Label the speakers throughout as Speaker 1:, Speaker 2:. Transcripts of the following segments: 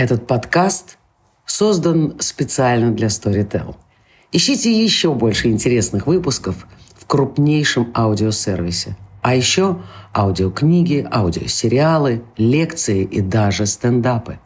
Speaker 1: Этот подкаст создан специально для Storytel. Ищите еще больше интересных выпусков в крупнейшем аудиосервисе. А еще аудиокниги, аудиосериалы, лекции и даже стендапы.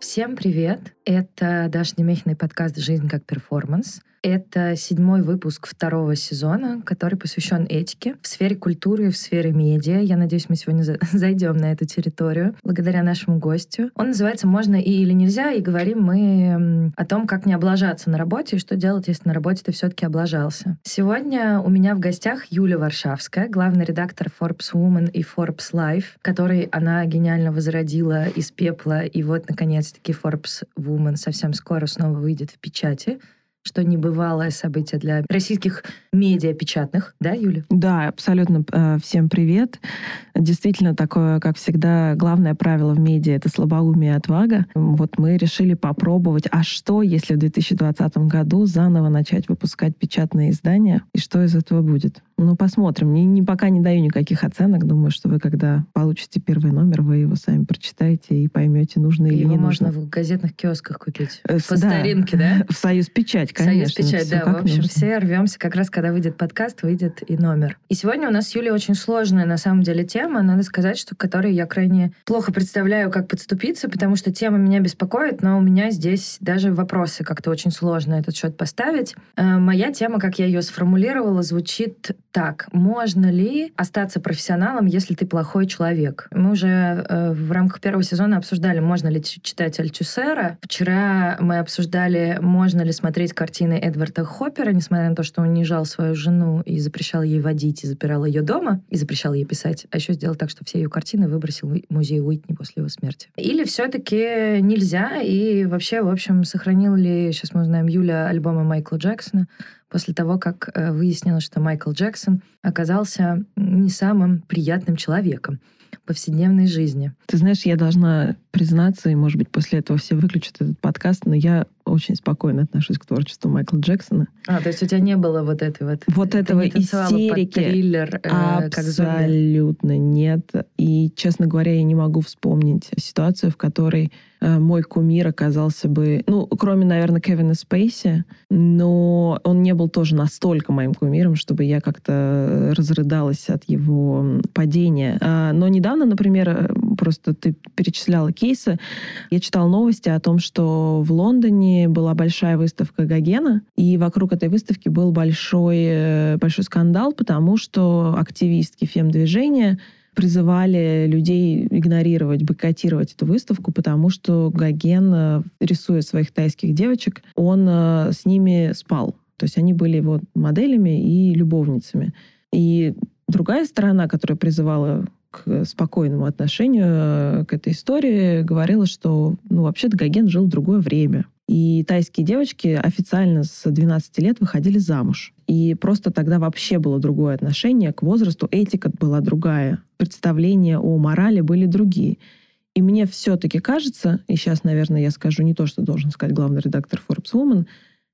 Speaker 2: Всем привет! Это Даша Немехиной подкаст «Жизнь как перформанс». Это седьмой выпуск второго сезона, который посвящен этике в сфере культуры и в сфере медиа. Я надеюсь, мы сегодня зайдем на эту территорию благодаря нашему гостю. Он называется «Можно и или нельзя», и говорим мы о том, как не облажаться на работе и что делать, если на работе ты все-таки облажался. Сегодня у меня в гостях Юля Варшавская, главный редактор Forbes Woman и Forbes Life, который она гениально возродила из пепла, и вот, наконец-таки, Forbes Woman совсем скоро снова выйдет в печати что небывалое событие для российских медиа печатных, да, Юля?
Speaker 3: Да, абсолютно. Э, всем привет. Действительно, такое, как всегда, главное правило в медиа — это слабоумие и отвага. Вот мы решили попробовать, а что, если в 2020 году заново начать выпускать печатные издания, и что из этого будет? Ну, посмотрим. Не, не, пока не даю никаких оценок. Думаю, что вы, когда получите первый номер, вы его сами прочитаете и поймете, нужно или
Speaker 2: его
Speaker 3: не
Speaker 2: нужно.
Speaker 3: нужно.
Speaker 2: в газетных киосках купить. Э, По да. старинке, да?
Speaker 3: В Союз Печать, конечно.
Speaker 2: Союз Печать, да. В общем, нужно. все рвемся. Как раз, когда выйдет подкаст, выйдет и номер. И сегодня у нас с Юлей очень сложная, на самом деле, тема. Надо сказать, что к которой я крайне плохо представляю, как подступиться, потому что тема меня беспокоит, но у меня здесь даже вопросы как-то очень сложно этот счет поставить. Э, моя тема, как я ее сформулировала, звучит так. Можно ли остаться профессионалом, если ты плохой человек? Мы уже э, в рамках первого сезона обсуждали, можно ли читать Альтюсера. Вчера мы обсуждали, можно ли смотреть картины Эдварда Хоппера, несмотря на то, что он унижал свою жену и запрещал ей водить, и запирал ее дома, и запрещал ей писать, а еще сделал так, что все ее картины выбросил в музей Уитни после его смерти. Или все-таки нельзя, и вообще, в общем, сохранил ли, сейчас мы узнаем, Юля альбомы Майкла Джексона, после того, как э, выяснилось, что Майкл Джексон оказался не самым приятным человеком повседневной жизни.
Speaker 3: Ты знаешь, я должна признаться, и, может быть, после этого все выключат этот подкаст, но я очень спокойно отношусь к творчеству Майкла Джексона.
Speaker 2: А, то есть у тебя не было вот этой вот...
Speaker 3: Вот этого истерики.
Speaker 2: триллер, э,
Speaker 3: Абсолютно
Speaker 2: как
Speaker 3: нет. И, честно говоря, я не могу вспомнить ситуацию, в которой э, мой кумир оказался бы... Ну, кроме, наверное, Кевина Спейси, но он не был тоже настолько моим кумиром, чтобы я как-то разрыдалась от его падения. А, но недавно, например, э, просто ты перечисляла кейсы, я читала новости о том, что в Лондоне была большая выставка Гогена, и вокруг этой выставки был большой, э, большой скандал, потому что активистки фем-движения призывали людей игнорировать, бойкотировать эту выставку, потому что Гоген, э, рисуя своих тайских девочек, он э, с ними спал. То есть они были его моделями и любовницами. И другая сторона, которая призывала к спокойному отношению к этой истории, говорила, что ну, вообще-то Гоген жил в другое время. И тайские девочки официально с 12 лет выходили замуж. И просто тогда вообще было другое отношение к возрасту, этика была другая, представления о морали были другие. И мне все-таки кажется, и сейчас, наверное, я скажу не то, что должен сказать главный редактор Forbes Woman,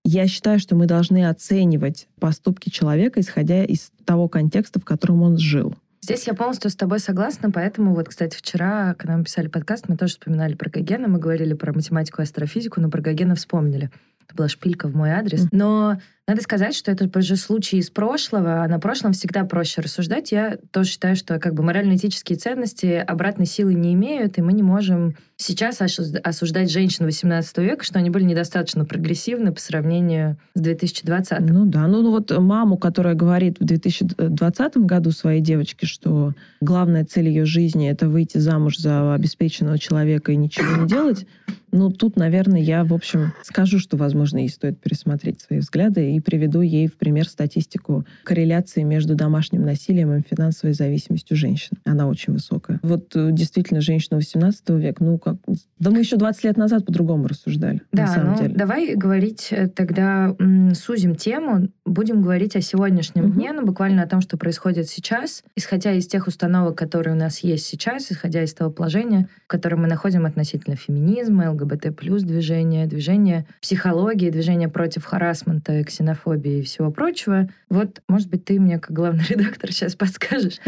Speaker 3: я считаю, что мы должны оценивать поступки человека, исходя из того контекста, в котором он жил.
Speaker 2: Здесь я полностью с тобой согласна, поэтому вот, кстати, вчера, когда мы писали подкаст, мы тоже вспоминали про Гогена, мы говорили про математику и астрофизику, но про Гогена вспомнили. Это была шпилька в мой адрес. Но надо сказать, что это же случай из прошлого, а на прошлом всегда проще рассуждать. Я тоже считаю, что как бы морально-этические ценности обратной силы не имеют, и мы не можем сейчас осуждать женщин 18 века, что они были недостаточно прогрессивны по сравнению с 2020.
Speaker 3: Ну да, ну, ну вот маму, которая говорит в 2020 году своей девочке, что главная цель ее жизни это выйти замуж за обеспеченного человека и ничего не делать, ну тут, наверное, я, в общем, скажу, что, возможно, ей стоит пересмотреть свои взгляды и приведу ей в пример статистику корреляции между домашним насилием и финансовой зависимостью женщин. Она очень высокая. Вот э, действительно женщина 18 века, ну, как Да мы еще 20 лет назад по-другому рассуждали,
Speaker 2: да,
Speaker 3: на самом
Speaker 2: ну,
Speaker 3: деле.
Speaker 2: давай говорить э, тогда, сузим тему, будем говорить о сегодняшнем
Speaker 3: Мгм.
Speaker 2: дне, ну, буквально о том, что происходит сейчас, исходя из тех установок, которые у нас есть сейчас, исходя из того положения, в котором мы находим относительно феминизма, ЛГБТ плюс движения, движения психологии, движения против харасмента, ксенофобии и всего прочего. Вот, может быть, ты мне, как главный редактор, сейчас подскажешь,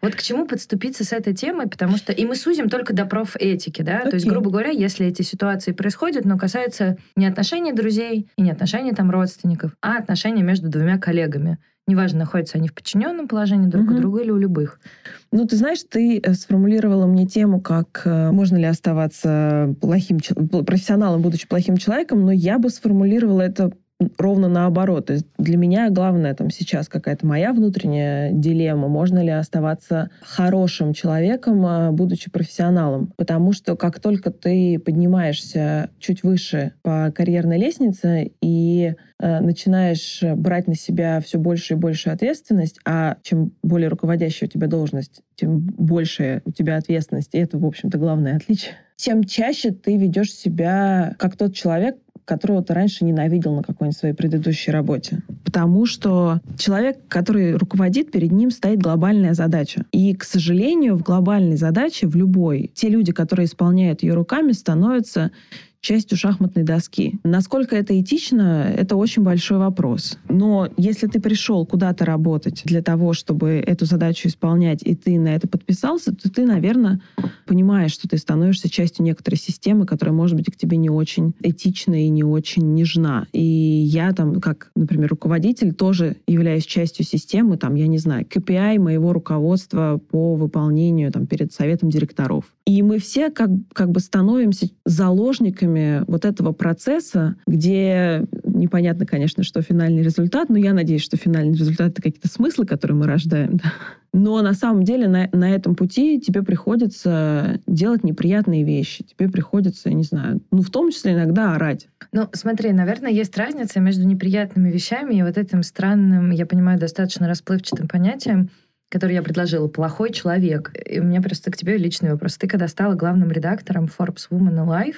Speaker 2: вот к чему подступиться с этой темой, потому что... И мы сузим только до профэтики, да? То есть, грубо говоря, если эти ситуации происходят, но касается не отношений друзей и не отношений там родственников, а отношений между двумя коллегами. Неважно, находятся они в подчиненном положении друг
Speaker 3: Мгм.
Speaker 2: у друга или у любых.
Speaker 3: Ну, ты знаешь, ты э, сформулировала мне тему, как э, можно ли оставаться плохим, профессионалом, будучи плохим человеком, но я бы сформулировала это ровно наоборот. То есть для меня главное там сейчас какая-то моя внутренняя дилемма, можно ли оставаться хорошим человеком, а, будучи профессионалом. Потому что как только ты поднимаешься чуть выше по карьерной лестнице и э, начинаешь брать на себя все больше и больше ответственность, а чем более руководящая у тебя должность, тем больше у тебя ответственность. И это, в общем-то, главное отличие. Тем чаще ты ведешь себя как тот человек, которого ты раньше ненавидел на какой-нибудь своей предыдущей работе. Потому что человек, который руководит, перед ним стоит глобальная задача. И, к сожалению, в глобальной задаче, в любой, те люди, которые исполняют ее руками, становятся частью шахматной доски. Насколько это этично, это очень большой вопрос. Но если ты пришел куда-то работать для того, чтобы эту задачу исполнять, и ты на это подписался, то ты, наверное, понимаешь, что ты становишься частью некоторой системы, которая, может быть, к тебе не очень этична и не очень нежна. И я там, как, например, руководитель, тоже являюсь частью системы, там, я не знаю, KPI моего руководства по выполнению там, перед советом директоров. И мы все как, как бы становимся заложниками вот этого процесса, где непонятно, конечно, что финальный результат, но я надеюсь, что финальный результат — это какие-то смыслы, которые мы рождаем. да. Но на самом деле на, на этом пути тебе приходится делать неприятные вещи. Тебе приходится, я не знаю, ну, в том числе иногда орать.
Speaker 2: Ну, смотри, наверное, есть разница между неприятными вещами и вот этим странным, я понимаю, достаточно расплывчатым понятием, которое я предложила, плохой человек. И у меня просто к тебе личный вопрос. Ты когда стала главным редактором Forbes Woman Alive,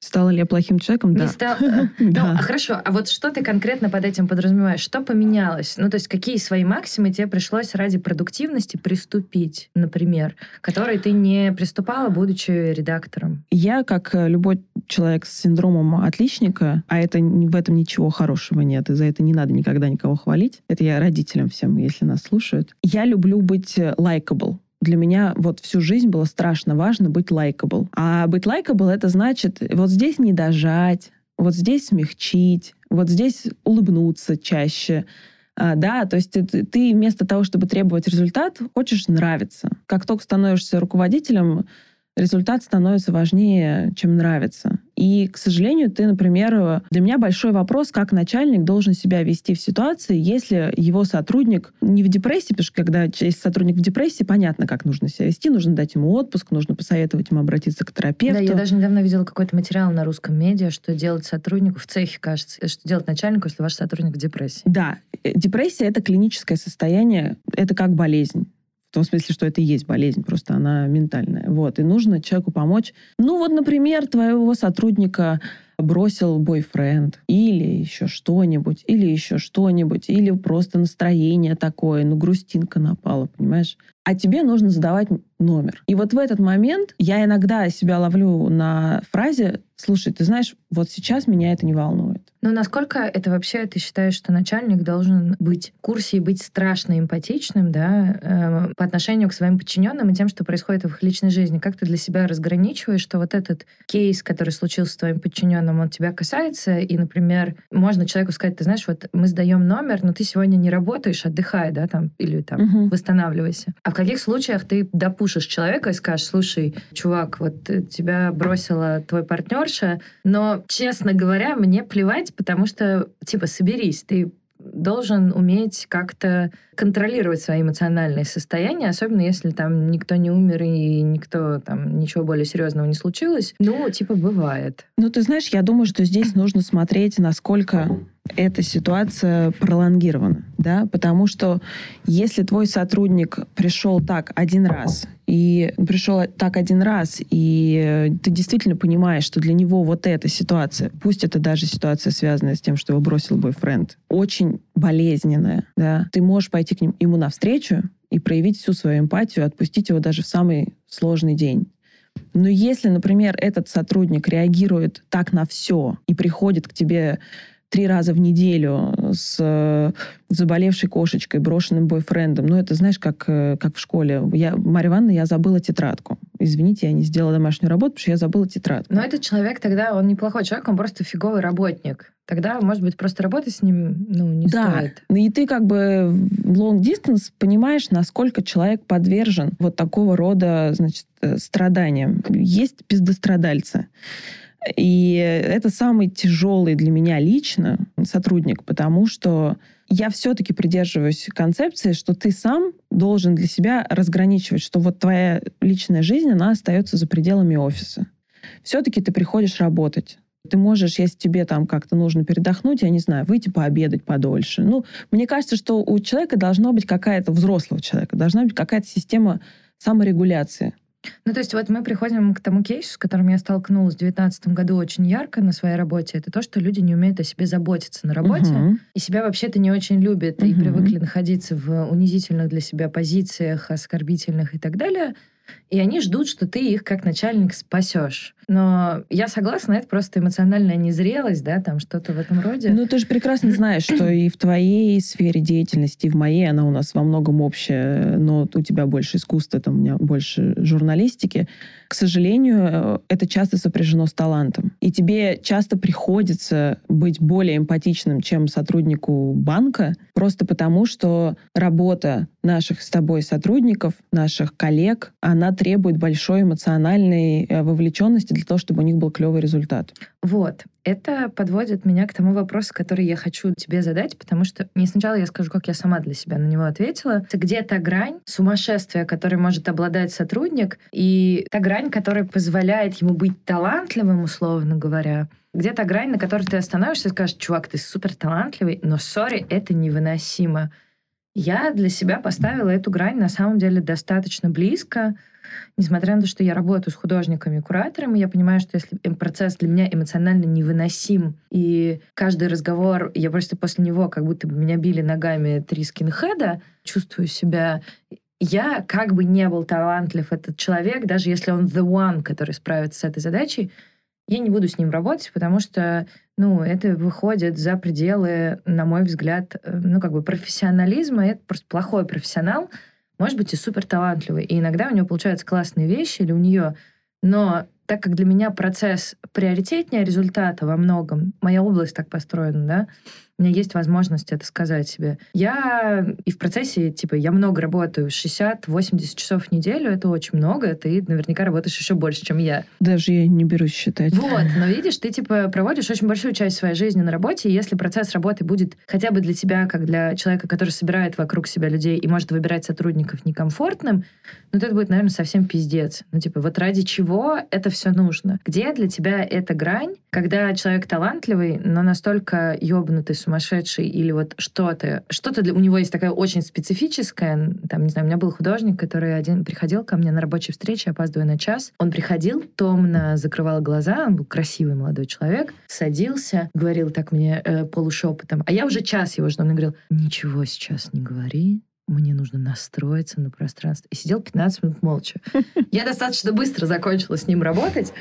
Speaker 3: Стала ли я плохим человеком?
Speaker 2: не
Speaker 3: Да.
Speaker 2: стал... Ну,
Speaker 3: Да.
Speaker 2: а хорошо, а вот что ты конкретно под этим подразумеваешь? Что поменялось? Ну, то есть какие свои максимы тебе пришлось ради продуктивности приступить, например, которые ты не приступала, будучи редактором?
Speaker 3: Я, как э, любой человек с синдромом отличника, а это не- в этом ничего хорошего нет, и за это не надо никогда никого хвалить. Это я родителям всем, если нас слушают. Я люблю быть э, likable. Для меня вот всю жизнь было страшно важно быть likable. А быть likable это значит вот здесь не дожать, вот здесь смягчить, вот здесь улыбнуться чаще. А, да, то есть ты, ты вместо того, чтобы требовать результат, хочешь нравиться. Как только становишься руководителем, результат становится важнее, чем нравится. И, к сожалению, ты, например, для меня большой вопрос, как начальник должен себя вести в ситуации, если его сотрудник не в депрессии, потому что когда есть сотрудник в депрессии, понятно, как нужно себя вести, нужно дать ему отпуск, нужно посоветовать ему обратиться к терапевту.
Speaker 2: Да, я даже недавно видела какой-то материал на русском медиа, что делать сотруднику в цехе, кажется, что делать начальнику, если ваш сотрудник в депрессии.
Speaker 3: Да, э, депрессия это клиническое состояние, это как болезнь. В том смысле, что это и есть болезнь, просто она ментальная. Вот. И нужно человеку помочь. Ну вот, например, твоего сотрудника бросил бойфренд, или еще что-нибудь, или еще что-нибудь, или просто настроение такое, ну грустинка напала, понимаешь? А тебе нужно задавать номер. И вот в этот момент я иногда себя ловлю на фразе «Слушай, ты знаешь, вот сейчас меня это не волнует».
Speaker 2: Но насколько это вообще ты считаешь, что начальник должен быть в курсе и быть страшно эмпатичным, да, э, по отношению к своим подчиненным и тем, что происходит в их личной жизни? Как ты для себя разграничиваешь, что вот этот кейс, который случился с твоим подчиненным, он тебя касается, и, например, можно человеку сказать, ты знаешь, вот мы сдаем номер, но ты сегодня не работаешь, отдыхай, да, там, или там
Speaker 3: Мгм.
Speaker 2: восстанавливайся. А в каких случаях ты допушишь человека и скажешь, слушай, чувак, вот э, тебя бросила твой партнерша, но, честно говоря, мне плевать, потому что, типа, соберись, ты должен уметь как-то контролировать свои эмоциональные состояния, особенно если там никто не умер и никто там ничего более серьезного не случилось. Ну, типа, бывает.
Speaker 3: Ну, ты знаешь, я думаю, что здесь нужно смотреть, насколько эта ситуация пролонгирована, да, потому что если твой сотрудник пришел так один раз и пришел так один раз, и ты действительно понимаешь, что для него вот эта ситуация, пусть это даже ситуация, связанная с тем, что его бросил бойфренд, очень болезненная, да, ты можешь пойти к нему, ему навстречу и проявить всю свою эмпатию, отпустить его даже в самый сложный день. Но если, например, этот сотрудник реагирует так на все и приходит к тебе три раза в неделю с э, заболевшей кошечкой, брошенным бойфрендом. Ну, это, знаешь, как, э, как в школе. Я, Марья Ивановна, я забыла тетрадку. Извините, я не сделала домашнюю работу, потому что я забыла тетрадку.
Speaker 2: Но этот человек тогда, он неплохой человек, он просто фиговый работник. Тогда, может быть, просто работать с ним ну, не
Speaker 3: да.
Speaker 2: стоит.
Speaker 3: Ну и ты как бы в long distance понимаешь, насколько человек подвержен вот такого рода значит, э, страданиям. Есть пиздострадальцы. И это самый тяжелый для меня лично сотрудник, потому что я все-таки придерживаюсь концепции, что ты сам должен для себя разграничивать, что вот твоя личная жизнь, она остается за пределами офиса. Все-таки ты приходишь работать. Ты можешь, если тебе там как-то нужно передохнуть, я не знаю, выйти пообедать подольше. Ну, мне кажется, что у человека должна быть какая-то, взрослого человека, должна быть какая-то система саморегуляции.
Speaker 2: Ну, то есть вот мы приходим к тому кейсу, с которым я столкнулась в 2019 году очень ярко на своей работе. Это то, что люди не умеют о себе заботиться на работе. Угу. И себя вообще-то не очень любят. Угу. И привыкли находиться в унизительных для себя позициях, оскорбительных и так далее и они ждут, что ты их как начальник спасешь. Но я согласна, это просто эмоциональная незрелость, да, там что-то в этом роде.
Speaker 3: Ну, ты же прекрасно знаешь, что и в твоей сфере деятельности, и в моей, она у нас во многом общая, но у тебя больше искусства, там у меня больше журналистики. К сожалению, это часто сопряжено с талантом. И тебе часто приходится быть более эмпатичным, чем сотруднику банка, просто потому что работа наших с тобой сотрудников, наших коллег, она требует большой эмоциональной э, вовлеченности для того, чтобы у них был клевый результат.
Speaker 2: Вот. Это подводит меня к тому вопросу, который я хочу тебе задать, потому что не сначала я скажу, как я сама для себя на него ответила. Где та грань сумасшествия, которой может обладать сотрудник, и та грань, которая позволяет ему быть талантливым, условно говоря, где та грань, на которой ты остановишься и скажешь, чувак, ты супер талантливый, но, сори, это невыносимо. Я для себя поставила эту грань на самом деле достаточно близко, несмотря на то, что я работаю с художниками, кураторами, я понимаю, что если процесс для меня эмоционально невыносим, и каждый разговор, я просто после него как будто бы меня били ногами три скинхеда, чувствую себя я как бы не был талантлив этот человек, даже если он the one, который справится с этой задачей, я не буду с ним работать, потому что, ну, это выходит за пределы, на мой взгляд, э, ну, как бы профессионализма. Это просто плохой профессионал, может быть, и супер талантливый. И иногда у него получаются классные вещи или у нее, но так как для меня процесс приоритетнее результата во многом, моя область так построена, да, у меня есть возможность это сказать себе. Я и в процессе, типа, я много работаю, 60-80 часов в неделю, это очень много, ты наверняка работаешь еще больше, чем я.
Speaker 3: Даже я не берусь считать.
Speaker 2: Вот, но видишь, ты, типа, проводишь очень большую часть своей жизни на работе, и если процесс работы будет хотя бы для тебя, как для человека, который собирает вокруг себя людей и может выбирать сотрудников некомфортным, ну, это будет, наверное, совсем пиздец. Ну, типа, вот ради чего это все нужно? Где для тебя эта грань, когда человек талантливый, но настолько ёбнутый, сумасшедший или вот что-то, что-то для, у него есть такая очень специфическая, там, не знаю, у меня был художник, который один приходил ко мне на рабочей встрече, опаздывая на час. Он приходил, томно закрывал глаза, он был красивый молодой человек, садился, говорил так мне э, полушепотом, а я уже час его жду, он говорил, ничего сейчас не говори, мне нужно настроиться на пространство. И сидел 15 минут молча. Я достаточно быстро закончила с ним работать,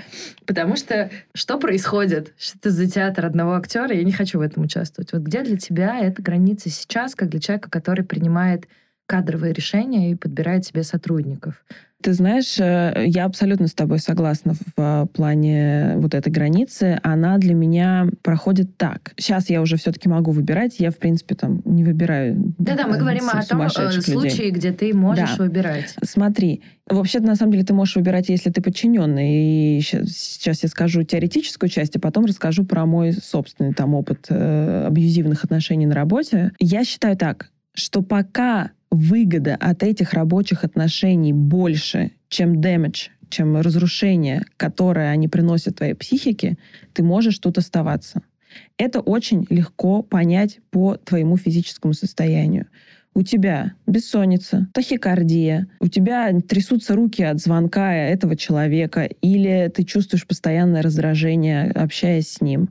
Speaker 2: потому что что происходит? Что это за театр одного актера? Я не хочу в этом участвовать. Вот где для тебя эта граница сейчас, как для человека, который принимает кадровые решения и подбирает себе сотрудников?
Speaker 3: Ты знаешь, э, я абсолютно с тобой согласна в э, плане вот этой границы. Она для меня проходит так. Сейчас я уже все-таки могу выбирать. Я, в принципе, там не выбираю
Speaker 2: Да-да, мы говорим о том случае, где ты можешь да. выбирать.
Speaker 3: Смотри, вообще на самом деле, ты можешь выбирать, если ты подчиненный. И сейчас я скажу теоретическую часть, а потом расскажу про мой собственный там опыт э, абьюзивных отношений на работе. Я считаю так, что пока выгода от этих рабочих отношений больше, чем damage, чем разрушение, которое они приносят твоей психике, ты можешь тут оставаться. Это очень легко понять по твоему физическому состоянию. У тебя бессонница, тахикардия, у тебя трясутся руки от звонка этого человека, или ты чувствуешь постоянное раздражение, общаясь с ним,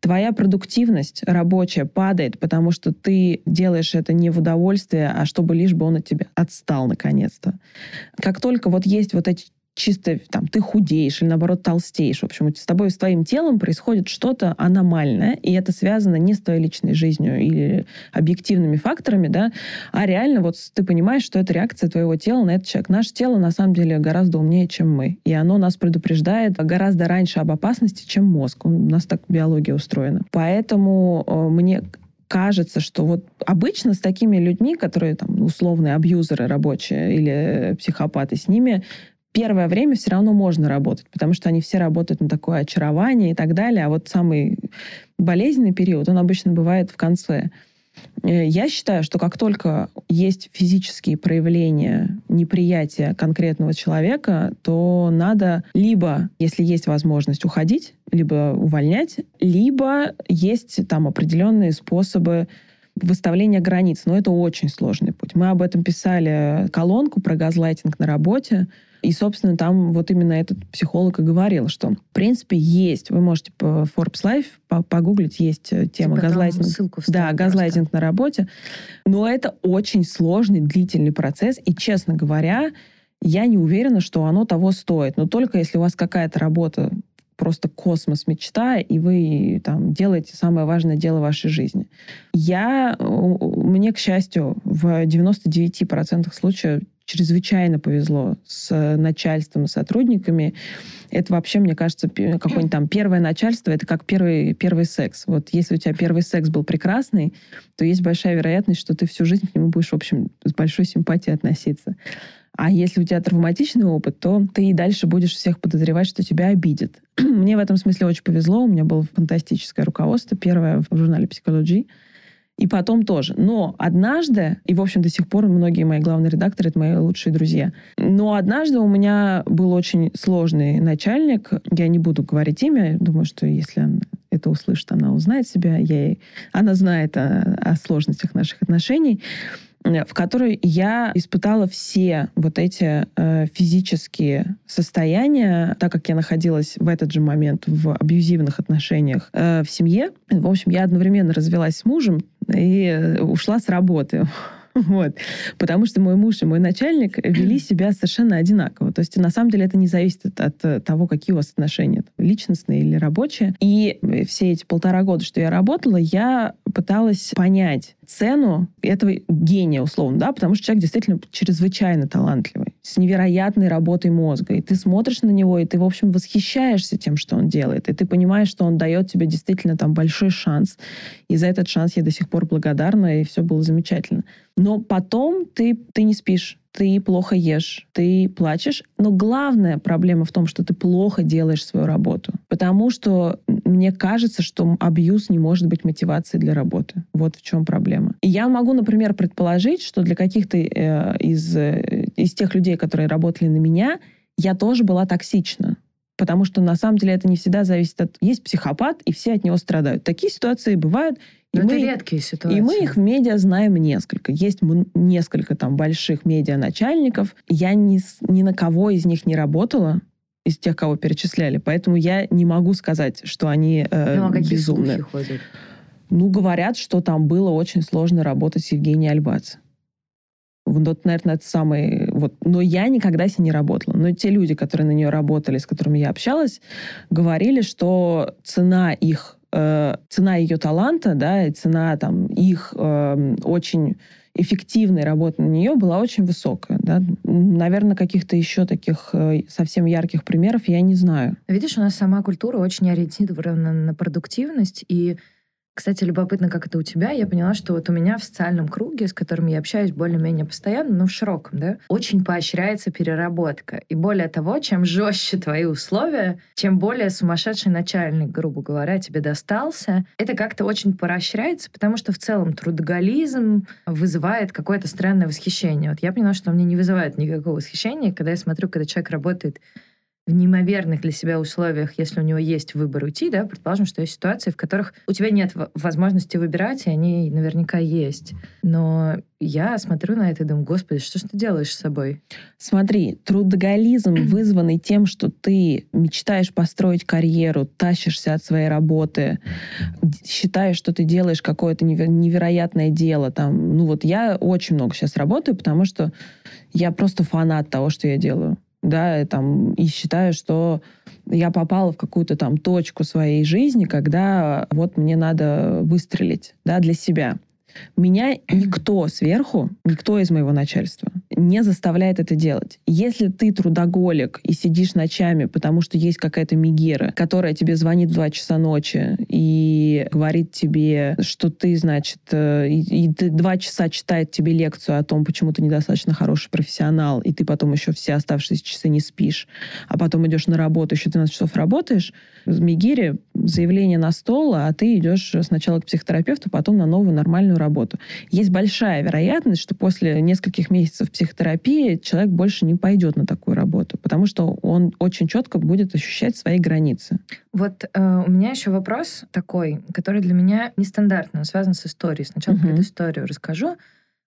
Speaker 3: твоя продуктивность рабочая падает, потому что ты делаешь это не в удовольствие, а чтобы лишь бы он от тебя отстал наконец-то. Как только вот есть вот эти чисто там ты худеешь или наоборот толстеешь. В общем, с тобой, с твоим телом происходит что-то аномальное, и это связано не с твоей личной жизнью или объективными факторами, да, а реально вот ты понимаешь, что это реакция твоего тела на этот человек. Наше тело на самом деле гораздо умнее, чем мы, и оно нас предупреждает гораздо раньше об опасности, чем мозг. У нас так биология устроена. Поэтому э, мне кажется, что вот обычно с такими людьми, которые там условные абьюзеры рабочие или психопаты, с ними первое время все равно можно работать, потому что они все работают на такое очарование и так далее. А вот самый болезненный период, он обычно бывает в конце. Э, я считаю, что как только есть физические проявления неприятия конкретного человека, то надо либо, если есть возможность, уходить, либо увольнять, либо есть там определенные способы выставления границ. Но это очень сложный путь. Мы об этом писали колонку про газлайтинг на работе. И, собственно, там вот именно этот психолог и говорил, что, в принципе, есть, вы можете по Forbes Life погуглить, есть э, тема типа газлайтинг.
Speaker 2: Ссылку
Speaker 3: да, газлайтинг на работе. Но это очень сложный, длительный процесс. И, честно говоря, я не уверена, что оно того стоит. Но только если у вас какая-то работа просто космос мечта, и вы там делаете самое важное дело вашей жизни. Я, мне, к счастью, в 99% случаев чрезвычайно повезло с начальством и сотрудниками. Это вообще, мне кажется, какое-нибудь там первое начальство, это как первый, первый секс. Вот если у тебя первый секс был прекрасный, то есть большая вероятность, что ты всю жизнь к нему будешь, в общем, с большой симпатией относиться. А если у тебя травматичный опыт, то ты и дальше будешь всех подозревать, что тебя обидят. Мне в этом смысле очень повезло. У меня было фантастическое руководство, первое в журнале Psychology и потом тоже. Но однажды, и, в общем, до сих пор многие мои главные редакторы — это мои лучшие друзья. Но однажды у меня был очень сложный начальник. Я не буду говорить имя. Думаю, что если она это услышит, она узнает себя. Я ей... Она знает о, о сложностях наших отношений в которой я испытала все вот эти э, физические состояния, так как я находилась в этот же момент в абьюзивных отношениях э, в семье. В общем, я одновременно развелась с мужем, и э, ушла с работы. Вот. Потому что мой муж и мой начальник вели себя совершенно одинаково. То есть, на самом деле, это не зависит от, от того, какие у вас отношения, личностные или рабочие. И э, все эти полтора года, что я работала, я пыталась понять цену этого гения, условно, да, потому что человек действительно чрезвычайно талантливый, с невероятной работой мозга. И ты смотришь на него, и ты, в общем, восхищаешься тем, что он делает. И ты понимаешь, что он дает тебе действительно там большой шанс. И за этот шанс я до сих пор благодарна, и все было замечательно. Но потом ты, ты не спишь, ты плохо ешь, ты плачешь. Но главная проблема в том, что ты плохо делаешь свою работу. Потому что мне кажется, что абьюз не может быть мотивацией для работы. Вот в чем проблема. И я могу, например, предположить, что для каких-то э, из, э, из тех людей, которые работали на меня, я тоже была токсична. Потому что на самом деле это не всегда зависит от... Есть психопат, и все от него страдают. Такие ситуации бывают.
Speaker 2: Но и это мы, редкие ситуации.
Speaker 3: И мы их в медиа знаем несколько. Есть несколько там больших медианачальников. Я ни, ни на кого из них не работала, из тех, кого перечисляли. Поэтому я не могу сказать, что они э, ну, а какие безумные. Слухи ходят? Ну, говорят, что там было очень сложно работать с Евгенией Альбац. Вот, наверное, это самый... Вот. Но я никогда с ней не работала. Но те люди, которые на нее работали, с которыми я общалась, говорили, что цена их э, цена ее таланта, да, и цена там их э, очень эффективной работы на нее была очень высокая. Да? Наверное, каких-то еще таких э, совсем ярких примеров я не знаю.
Speaker 2: Видишь, у нас сама культура очень ориентирована на продуктивность, и кстати, любопытно, как это у тебя. Я поняла, что вот у меня в социальном круге, с которым я общаюсь более-менее постоянно, но в широком, да, очень поощряется переработка. И более того, чем жестче твои условия, чем более сумасшедший начальник, грубо говоря, тебе достался, это как-то очень поощряется, потому что в целом трудоголизм вызывает какое-то странное восхищение. Вот я поняла, что мне не вызывает никакого восхищения, когда я смотрю, когда человек работает в неимоверных для себя условиях, если у него есть выбор уйти, да, предположим, что есть ситуации, в которых у тебя нет возможности выбирать, и они наверняка есть. Но я смотрю на это и думаю, господи, что ж ты делаешь с собой?
Speaker 3: Смотри, трудоголизм, вызванный тем, что ты мечтаешь построить карьеру, тащишься от своей работы, считаешь, что ты делаешь какое-то невероятное дело. Там, ну вот я очень много сейчас работаю, потому что я просто фанат того, что я делаю. Да, там, и считаю, что я попала в какую-то там точку своей жизни, когда вот мне надо выстрелить да, для себя. Меня никто сверху, никто из моего начальства не заставляет это делать. Если ты трудоголик и сидишь ночами, потому что есть какая-то мигера, которая тебе звонит в 2 часа ночи и говорит тебе, что ты, значит, э, и, и ты 2 часа читает тебе лекцию о том, почему ты недостаточно хороший профессионал, и ты потом еще все оставшиеся часы не спишь, а потом идешь на работу, еще 12 часов работаешь, в Мигере заявление на стол, а ты идешь сначала к психотерапевту, потом на новую нормальную работу. Есть большая вероятность, что после нескольких месяцев психотерапии человек больше не пойдет на такую работу, потому что он очень четко будет ощущать свои границы.
Speaker 2: Вот э, у меня еще вопрос такой, который для меня нестандартный, он связан с историей. Сначала uh-huh. предысторию расскажу.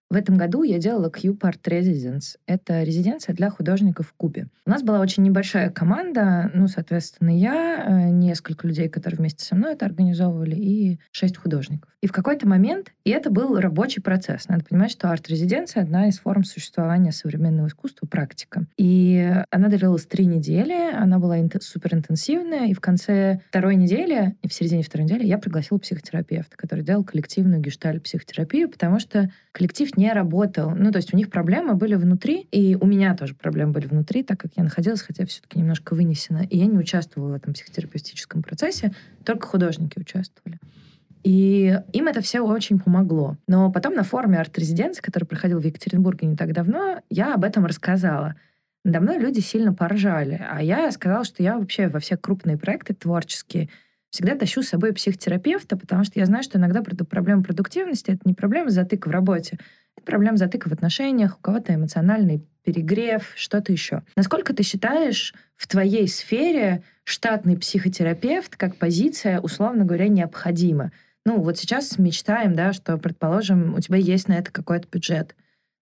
Speaker 2: В этом году я делала Q-Part Residence. Это резиденция для художников в Кубе. У нас была очень небольшая команда, ну, соответственно, я, э, несколько людей, которые вместе со мной это организовывали, и шесть художников. И в какой-то момент, и это был рабочий процесс. Надо понимать, что арт-резиденция — одна из форм существования современного искусства, практика. И она длилась три недели, она была суперинтенсивная, и в конце второй недели, и в середине второй недели я пригласила психотерапевта, который делал коллективную гешталь-психотерапию, потому что коллектив не работал. Ну, то есть у них проблемы были внутри, и у меня тоже проблемы были внутри, так как я находилась, хотя все-таки немножко вынесена, и я не участвовала в этом психотерапевтическом процессе, только художники участвовали. И им это все очень помогло. Но потом на форуме арт-резиденции, который проходил в Екатеринбурге не так давно, я об этом рассказала. Надо мной люди сильно поржали. А я сказала, что я вообще во все крупные проекты творческие всегда тащу с собой психотерапевта, потому что я знаю, что иногда проблема продуктивности — это не проблема затыка в работе, это проблема затыка в отношениях, у кого-то эмоциональный перегрев, что-то еще. Насколько ты считаешь в твоей сфере штатный психотерапевт как позиция, условно говоря, необходима? Ну, вот сейчас мечтаем, да, что, предположим, у тебя есть на это какой-то бюджет.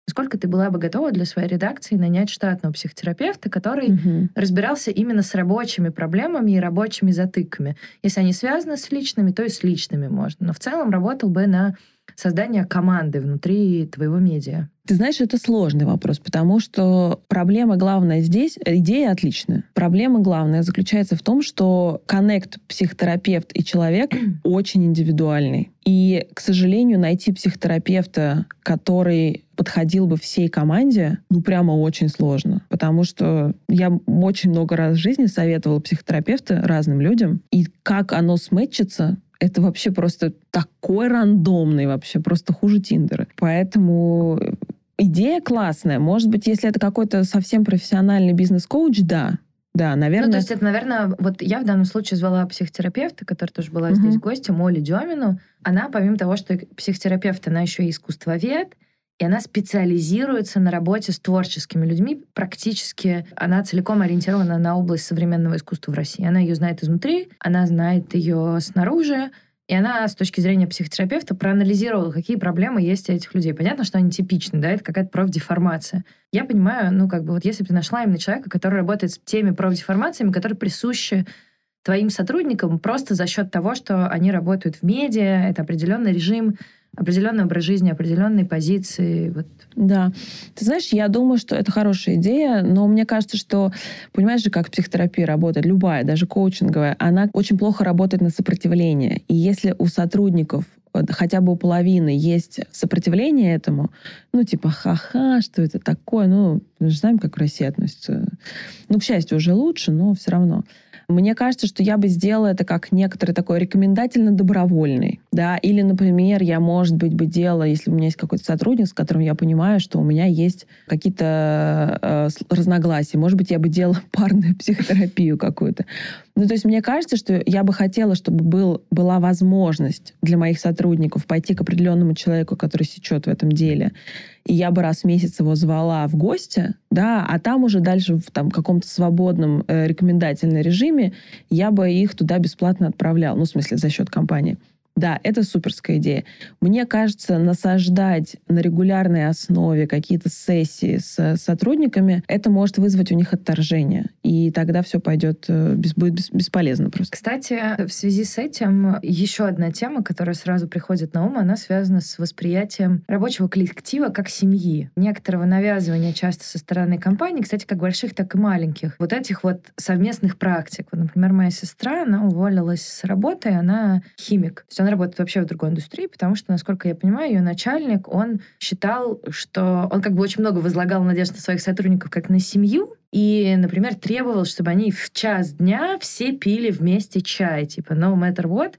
Speaker 2: Насколько ты была бы готова для своей редакции нанять штатного психотерапевта, который угу. разбирался именно с рабочими проблемами и рабочими затыками? Если они связаны с личными, то и с личными можно. Но в целом работал бы на создание команды внутри твоего медиа?
Speaker 3: Ты знаешь, это сложный вопрос, потому что проблема главная здесь, идея отличная. Проблема главная заключается в том, что коннект психотерапевт и человек очень индивидуальный. И, к сожалению, найти психотерапевта, который подходил бы всей команде, ну, прямо очень сложно. Потому что я очень много раз в жизни советовала психотерапевта разным людям, и как оно сметчится, это вообще просто такой рандомный вообще, просто хуже Тиндера. Поэтому идея классная. Может быть, если это какой-то совсем профессиональный бизнес-коуч, да, да, наверное. Ну,
Speaker 2: то есть это, наверное, вот я в данном случае звала психотерапевта, которая тоже была угу. здесь гостем, Оли Демину. Она, помимо того, что психотерапевт, она еще и искусствовед, и она специализируется на работе с творческими людьми. Практически она целиком ориентирована на область современного искусства в России. Она ее знает изнутри, она знает ее снаружи, и она с точки зрения психотерапевта проанализировала, какие проблемы есть у этих людей. Понятно, что они типичны, да, это какая-то профдеформация. Я понимаю, ну, как бы вот если бы ты нашла именно человека, который работает с теми профдеформациями, которые присущи твоим сотрудникам просто за счет того, что они работают в медиа, это определенный режим, определенный образ жизни, определенные позиции. Вот.
Speaker 3: Да. Ты знаешь, я думаю, что это хорошая идея, но мне кажется, что, понимаешь же, как психотерапия работает, любая, даже коучинговая, она очень плохо работает на сопротивление. И если у сотрудников хотя бы у половины есть сопротивление этому, ну, типа, ха-ха, что это такое, ну, мы же знаем, как в России относятся. Ну, к счастью, уже лучше, но все равно. Мне кажется, что я бы сделала это как некоторый такой рекомендательно-добровольный. Да? Или, например, я, может быть, бы делала, если у меня есть какой-то сотрудник, с которым я понимаю, что у меня есть какие-то э, разногласия. Может быть, я бы делала парную психотерапию какую-то. Ну, то есть мне кажется, что я бы хотела, чтобы был, была возможность для моих сотрудников пойти к определенному человеку, который сечет в этом деле, и я бы раз в месяц его звала в гости, да, а там уже дальше в там, каком-то свободном э, рекомендательном режиме я бы их туда бесплатно отправлял, ну, в смысле, за счет компании. Да, это суперская идея. Мне кажется, насаждать на регулярной основе какие-то сессии с сотрудниками, это может вызвать у них отторжение. И тогда все пойдет э, будет бесполезно просто.
Speaker 2: Кстати, в связи с этим еще одна тема, которая сразу приходит на ум, она связана с восприятием рабочего коллектива как семьи. Некоторого навязывания часто со стороны компании, кстати, как больших, так и маленьких. Вот этих вот совместных практик. Вот, например, моя сестра, она уволилась с работы, она химик. Есть она работает вообще в другой индустрии, потому что, насколько я понимаю, ее начальник, он считал, что он как бы очень много возлагал надежд на своих сотрудников как на семью, и, например, требовал, чтобы они в час дня все пили вместе чай. Типа, no matter what,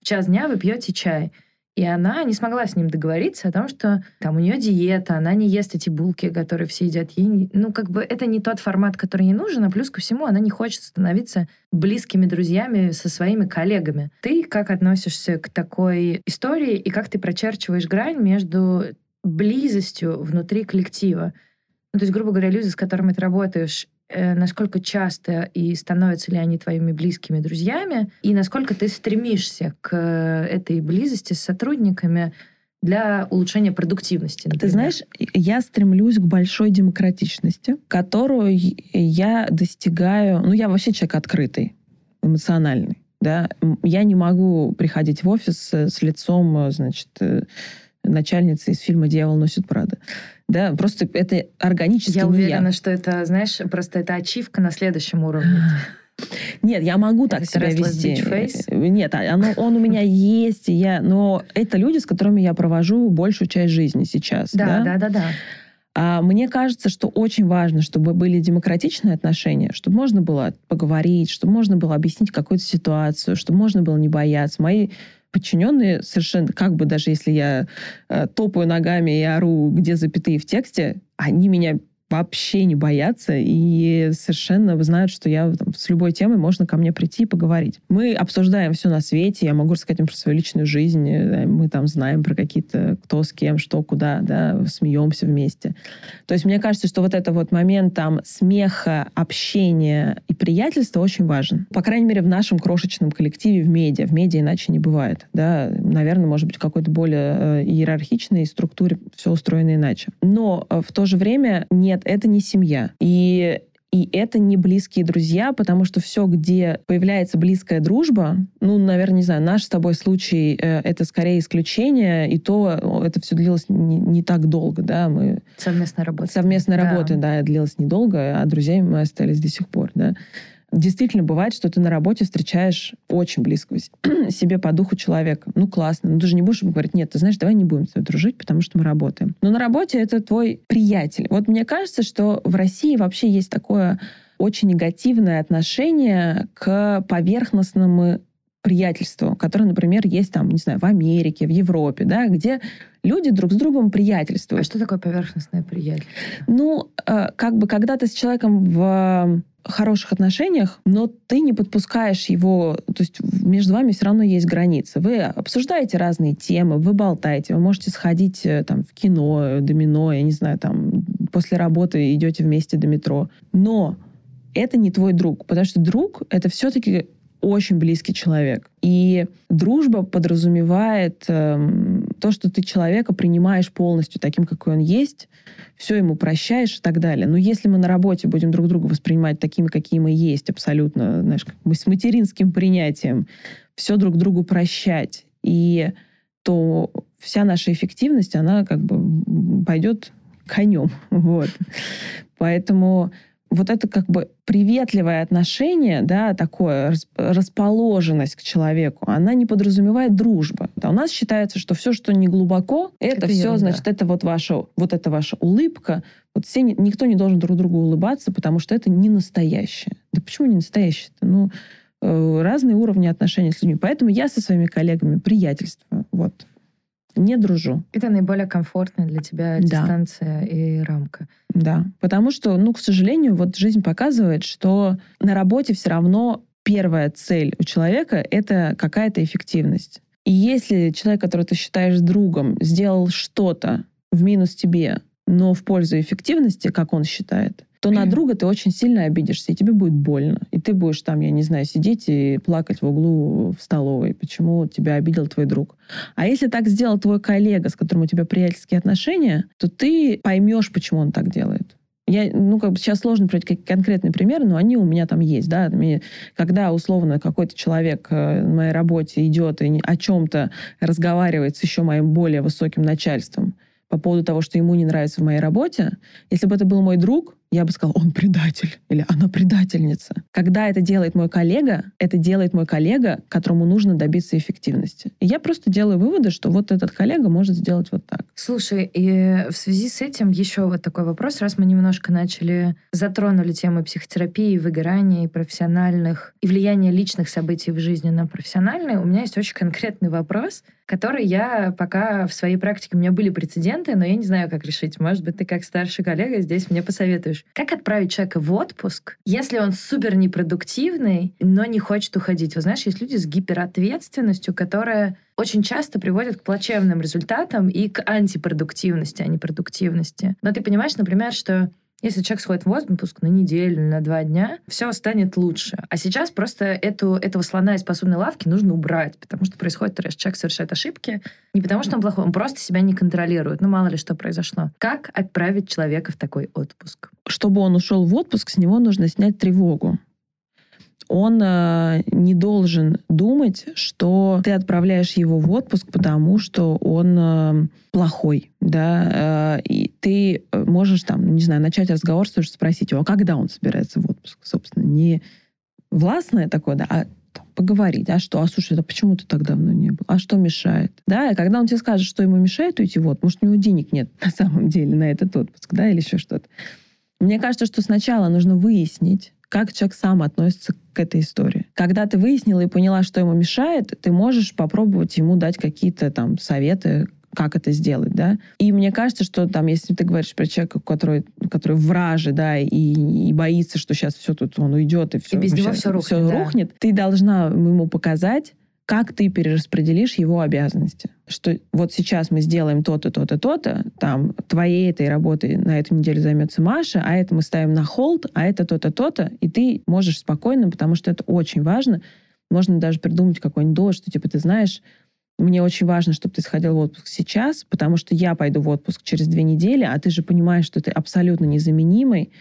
Speaker 2: в час дня вы пьете чай. И она не смогла с ним договориться о том, что там у нее диета, она не ест эти булки, которые все едят. Ей, ну, как бы это не тот формат, который ей нужен, а плюс ко всему она не хочет становиться близкими друзьями со своими коллегами. Ты как относишься к такой истории и как ты прочерчиваешь грань между близостью внутри коллектива? Ну, то есть, грубо говоря, люди, с которыми ты работаешь, насколько часто и становятся ли они твоими близкими друзьями, и насколько ты стремишься к этой близости с сотрудниками для улучшения продуктивности. Например.
Speaker 3: Ты знаешь, я стремлюсь к большой демократичности, которую я достигаю... Ну, я вообще человек открытый, эмоциональный. Да? Я не могу приходить в офис с лицом, значит, начальницы из фильма «Дьявол носит Прада». Да, просто это органически
Speaker 2: Я уверена, я. что это, знаешь, просто это ачивка на следующем уровне.
Speaker 3: Нет, я могу так себя вести. Нет, а оно, он у меня есть, я, но это люди, с которыми я провожу большую часть жизни сейчас.
Speaker 2: Да, да, да, да. да.
Speaker 3: А мне кажется, что очень важно, чтобы были демократичные отношения, чтобы можно было поговорить, чтобы можно было объяснить какую-то ситуацию, чтобы можно было не бояться. Мои подчиненные совершенно, как бы даже если я э, топаю ногами и ору, где запятые в тексте, они меня вообще не боятся и совершенно знают, что я там, с любой темой можно ко мне прийти и поговорить. Мы обсуждаем все на свете, я могу рассказать им про свою личную жизнь, э, мы там знаем про какие-то кто с кем, что, куда, да, смеемся вместе. То есть мне кажется, что вот этот вот момент там смеха, общения и приятельства очень важен. По крайней мере, в нашем крошечном коллективе в медиа. В медиа иначе не бывает. Да? Наверное, может быть, какой-то более э, иерархичной структуре все устроено иначе. Но э, в то же время нет это не семья. И и это не близкие друзья, потому что все, где появляется близкая дружба, ну, наверное, не знаю, наш с тобой случай э, это скорее исключение, и то это все длилось не, не так долго, да, мы...
Speaker 2: Совместная работа.
Speaker 3: Совместная да. работа, да, длилась недолго, а друзьями мы остались до сих пор, да. Действительно бывает, что ты на работе встречаешь очень близкого себе по духу человека. Ну, классно. Ну, ты же не будешь ему говорить, нет, ты знаешь, давай не будем с тобой дружить, потому что мы работаем. Но на работе это твой приятель. Вот мне кажется, что в России вообще есть такое очень негативное отношение к поверхностному приятельству, которое, например, есть там, не знаю, в Америке, в Европе, да, где люди друг с другом приятельствуют. А
Speaker 2: что такое поверхностное приятельство?
Speaker 3: Ну, э, как бы, когда ты с человеком в хороших отношениях, но ты не подпускаешь его, то есть между вами все равно есть границы. Вы обсуждаете разные темы, вы болтаете, вы можете сходить э, там в кино, домино, я не знаю, там после работы идете вместе до метро. Но это не твой друг, потому что друг — это все-таки очень близкий человек. И дружба подразумевает эм, то, что ты человека принимаешь полностью таким, какой он есть, все ему прощаешь и так далее. Но если мы на работе будем друг друга воспринимать такими, какие мы есть, абсолютно, знаешь, как мы с материнским принятием, все друг другу прощать, и то вся наша эффективность, она как бы пойдет конем. Вот. Поэтому вот это как бы приветливое отношение, да, такое расположенность к человеку, она не подразумевает дружбу. А у нас считается, что все, что не глубоко, это, это все, ерунда. значит, это вот ваша, вот это ваша улыбка. Вот все, никто не должен друг другу улыбаться, потому что это не настоящее. Да почему не настоящее? -то? Ну, э, разные уровни отношений с людьми. Поэтому я со своими коллегами приятельствую. Вот не дружу.
Speaker 2: Это наиболее комфортная для тебя да. дистанция и рамка.
Speaker 3: Да, потому что, ну, к сожалению, вот жизнь показывает, что на работе все равно первая цель у человека — это какая-то эффективность. И если человек, которого ты считаешь другом, сделал что-то в минус тебе, но в пользу эффективности, как он считает, то на друга ты очень сильно обидишься, и тебе будет больно. И ты будешь там, я не знаю, сидеть и плакать в углу в столовой, почему тебя обидел твой друг. А если так сделал твой коллега, с которым у тебя приятельские отношения, то ты поймешь, почему он так делает. Я, ну, как бы сейчас сложно приводить конкретные примеры, но они у меня там есть, да. Когда, условно, какой-то человек э, на моей работе идет и о чем-то разговаривает с еще моим более высоким начальством по поводу того, что ему не нравится в моей работе, если бы это был мой друг, я бы сказала, он предатель или она предательница. Когда это делает мой коллега, это делает мой коллега, которому нужно добиться эффективности. И я просто делаю выводы, что вот этот коллега может сделать вот так.
Speaker 2: Слушай, и в связи с этим еще вот такой вопрос, раз мы немножко начали, затронули тему психотерапии, выгорания и профессиональных, и влияния личных событий в жизни на профессиональные, у меня есть очень конкретный вопрос, который я пока в своей практике, у меня были прецеденты, но я не знаю, как решить. Может быть, ты как старший коллега здесь мне посоветуешь думаешь, как отправить человека в отпуск, если он супер непродуктивный, но не хочет уходить? Вы знаешь, есть люди с гиперответственностью, которая очень часто приводит к плачевным результатам и к антипродуктивности, а не продуктивности. Но ты понимаешь, например, что если человек сходит в отпуск на неделю, на два дня, все станет лучше. А сейчас просто эту, этого слона из посудной лавки нужно убрать, потому что происходит трэш. Человек совершает ошибки не потому, что он плохой, он просто себя не контролирует. Ну, мало ли что произошло. Как отправить человека в такой отпуск?
Speaker 3: Чтобы он ушел в отпуск, с него нужно снять тревогу он э, не должен думать, что ты отправляешь его в отпуск, потому что он э, плохой, да, э, и ты можешь там, не знаю, начать разговор, спросить его, а когда он собирается в отпуск, собственно, не властное такое, да, а поговорить. А что? А слушай, а почему ты так давно не был? А что мешает? Да, и когда он тебе скажет, что ему мешает уйти, вот, может, у него денег нет на самом деле на этот отпуск, да, или еще что-то. Мне кажется, что сначала нужно выяснить, как человек сам относится к этой истории. Когда ты выяснила и поняла, что ему мешает, ты можешь попробовать ему дать какие-то там советы, как это сделать, да. И мне кажется, что там, если ты говоришь про человека, который, который враже, да, и, и боится, что сейчас все тут он уйдет и все,
Speaker 2: и без него все рухнет, все
Speaker 3: да. рухнет, ты должна ему показать, как ты перераспределишь его обязанности. Что вот сейчас мы сделаем то-то, то-то, то-то, там твоей этой работой на эту неделю займется Маша, а это мы ставим на холд, а это то-то, то-то, и ты можешь спокойно, потому что это очень важно. Можно даже придумать какой-нибудь довод, что типа ты знаешь, мне очень важно, чтобы ты сходил в отпуск сейчас, потому что я пойду в отпуск через две недели, а ты же понимаешь, что ты абсолютно незаменимый,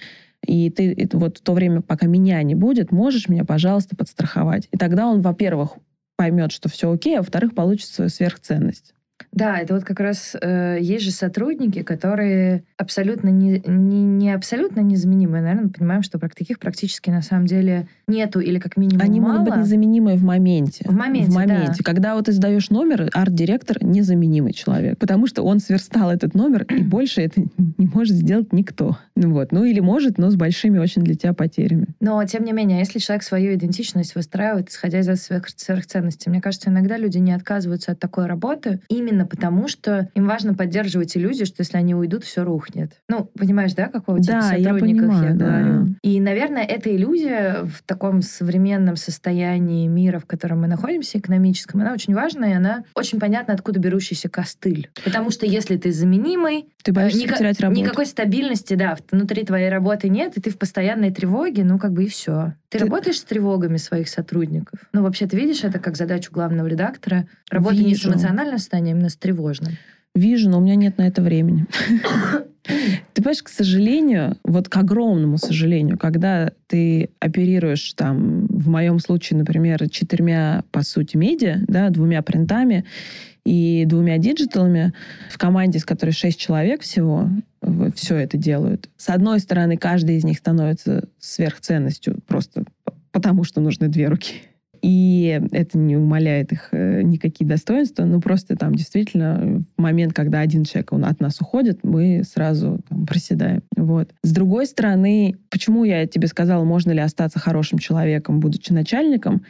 Speaker 3: и ты вот в то время, пока меня не будет, можешь меня, пожалуйста, подстраховать. И тогда он, во-первых, поймет, что все окей, а во-вторых, получит свою сверхценность.
Speaker 2: Да, это вот как раз э, есть же сотрудники, которые абсолютно не, не, не абсолютно незаменимые. Наверное, понимаем, что таких практически на самом деле нету или как минимум
Speaker 3: Они
Speaker 2: мало.
Speaker 3: могут быть незаменимые в моменте.
Speaker 2: В моменте,
Speaker 3: В моменте.
Speaker 2: Да.
Speaker 3: Когда вот ты сдаешь номер, арт-директор незаменимый человек, потому что он сверстал этот номер, и больше это не может сделать никто. Вот. Ну или может, но с большими очень для тебя потерями.
Speaker 2: Но, тем не менее, если человек свою идентичность выстраивает, исходя из своих сверхценностей, мне кажется, иногда люди не отказываются от такой работы именно потому, что им важно поддерживать иллюзию, что если они уйдут, все рухнет. Ну, понимаешь, да, какого типа да, сотрудников я, понимаю, я говорю? Да. И, наверное, эта иллюзия в таком современном состоянии мира, в котором мы находимся, экономическом, она очень важная, и она очень понятна, откуда берущийся костыль. Потому что если ты заменимый,
Speaker 3: ты боишься
Speaker 2: ника-
Speaker 3: потерять работу.
Speaker 2: никакой стабильности, да, внутри твоей работы нет, и ты в постоянной тревоге, ну, как бы и все. Ты, ты работаешь с тревогами своих сотрудников? Ну, вообще, ты видишь это как задачу главного редактора? Работа не с эмоциональным состоянием, а именно с тревожным.
Speaker 3: Вижу, но у меня нет на это времени. Ты понимаешь, к сожалению, вот к огромному сожалению, когда ты оперируешь там, в моем случае, например, четырьмя, по сути, медиа, да, двумя принтами и двумя digital ами, в команде, с которой шесть человек всего, все это делают. С одной стороны, каждый из них становится сверхценностью просто потому, что нужны две руки. И это не умаляет их э, никакие достоинства, но просто там действительно в момент, когда один человек он от нас уходит, мы сразу там, проседаем. Вот. С другой стороны, почему я тебе сказала, можно ли остаться хорошим человеком, будучи начальником?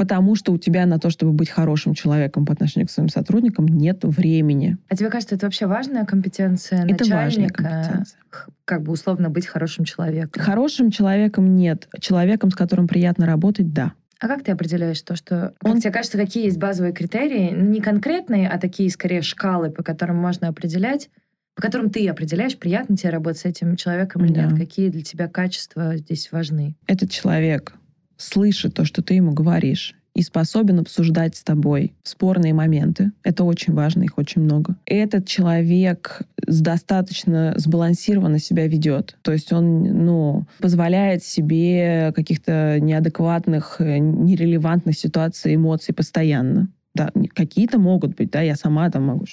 Speaker 3: потому что у тебя на то, чтобы быть хорошим человеком по отношению к своим сотрудникам, нет времени.
Speaker 2: А тебе кажется, это вообще важная компетенция
Speaker 3: это
Speaker 2: начальника?
Speaker 3: важная компетенция.
Speaker 2: Как бы условно быть хорошим человеком?
Speaker 3: Хорошим человеком нет. Человеком, с которым приятно работать, да.
Speaker 2: А как ты определяешь то, что... Как
Speaker 3: Он-
Speaker 2: тебе кажется, какие есть базовые критерии? Не конкретные, а такие, скорее, шкалы, по которым можно определять, по которым ты определяешь, приятно тебе работать с этим человеком или
Speaker 3: Да.
Speaker 2: нет, какие для тебя качества здесь важны.
Speaker 3: Этот человек слышит то, что ты ему говоришь, и способен обсуждать с тобой спорные моменты. Это очень важно, их очень много. Этот человек достаточно сбалансированно себя ведет. То есть он ну, позволяет себе каких-то неадекватных, э, нерелевантных ситуаций, эмоций постоянно. Да, какие-то могут быть, да, я сама там могу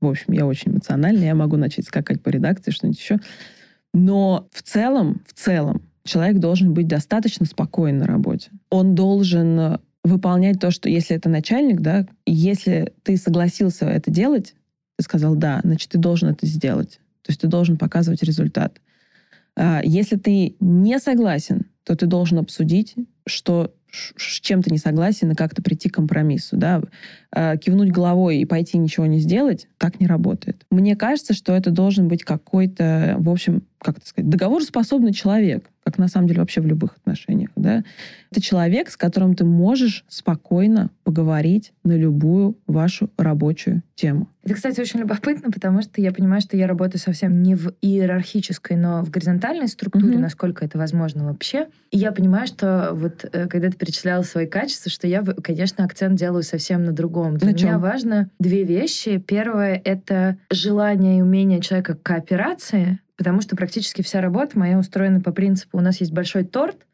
Speaker 3: в общем, я очень эмоциональная, я могу начать скакать по редакции, что-нибудь еще. Но в целом, в целом, человек должен быть достаточно спокоен на работе. Он должен выполнять то, что если это начальник, да, если ты согласился это делать, ты сказал да, значит, ты должен это сделать. То есть ты должен показывать результат. А, Если ты не согласен, то ты должен обсудить, что с чем ты не согласен и как-то прийти к компромиссу. Да? А, Кивнуть головой и пойти ничего не сделать так не работает. Мне кажется, что это должен быть какой-то, в общем, как это сказать, договороспособный человек, как на самом деле вообще в любых отношениях. Да? Это человек, с которым ты можешь спокойно поговорить на любую вашу рабочую тему.
Speaker 2: Это, кстати, очень любопытно, потому что я понимаю, что я работаю совсем не в иерархической, но в горизонтальной структуре,
Speaker 3: Мгм.
Speaker 2: насколько это возможно вообще. И я понимаю, что вот э, когда ты перечисляла свои качества, что я, конечно, акцент делаю совсем на другом. Для
Speaker 3: На
Speaker 2: меня
Speaker 3: чём?
Speaker 2: важно две вещи. Первое — это желание и умение человека к кооперации, потому что практически вся работа моя устроена по принципу, у нас есть большой торт,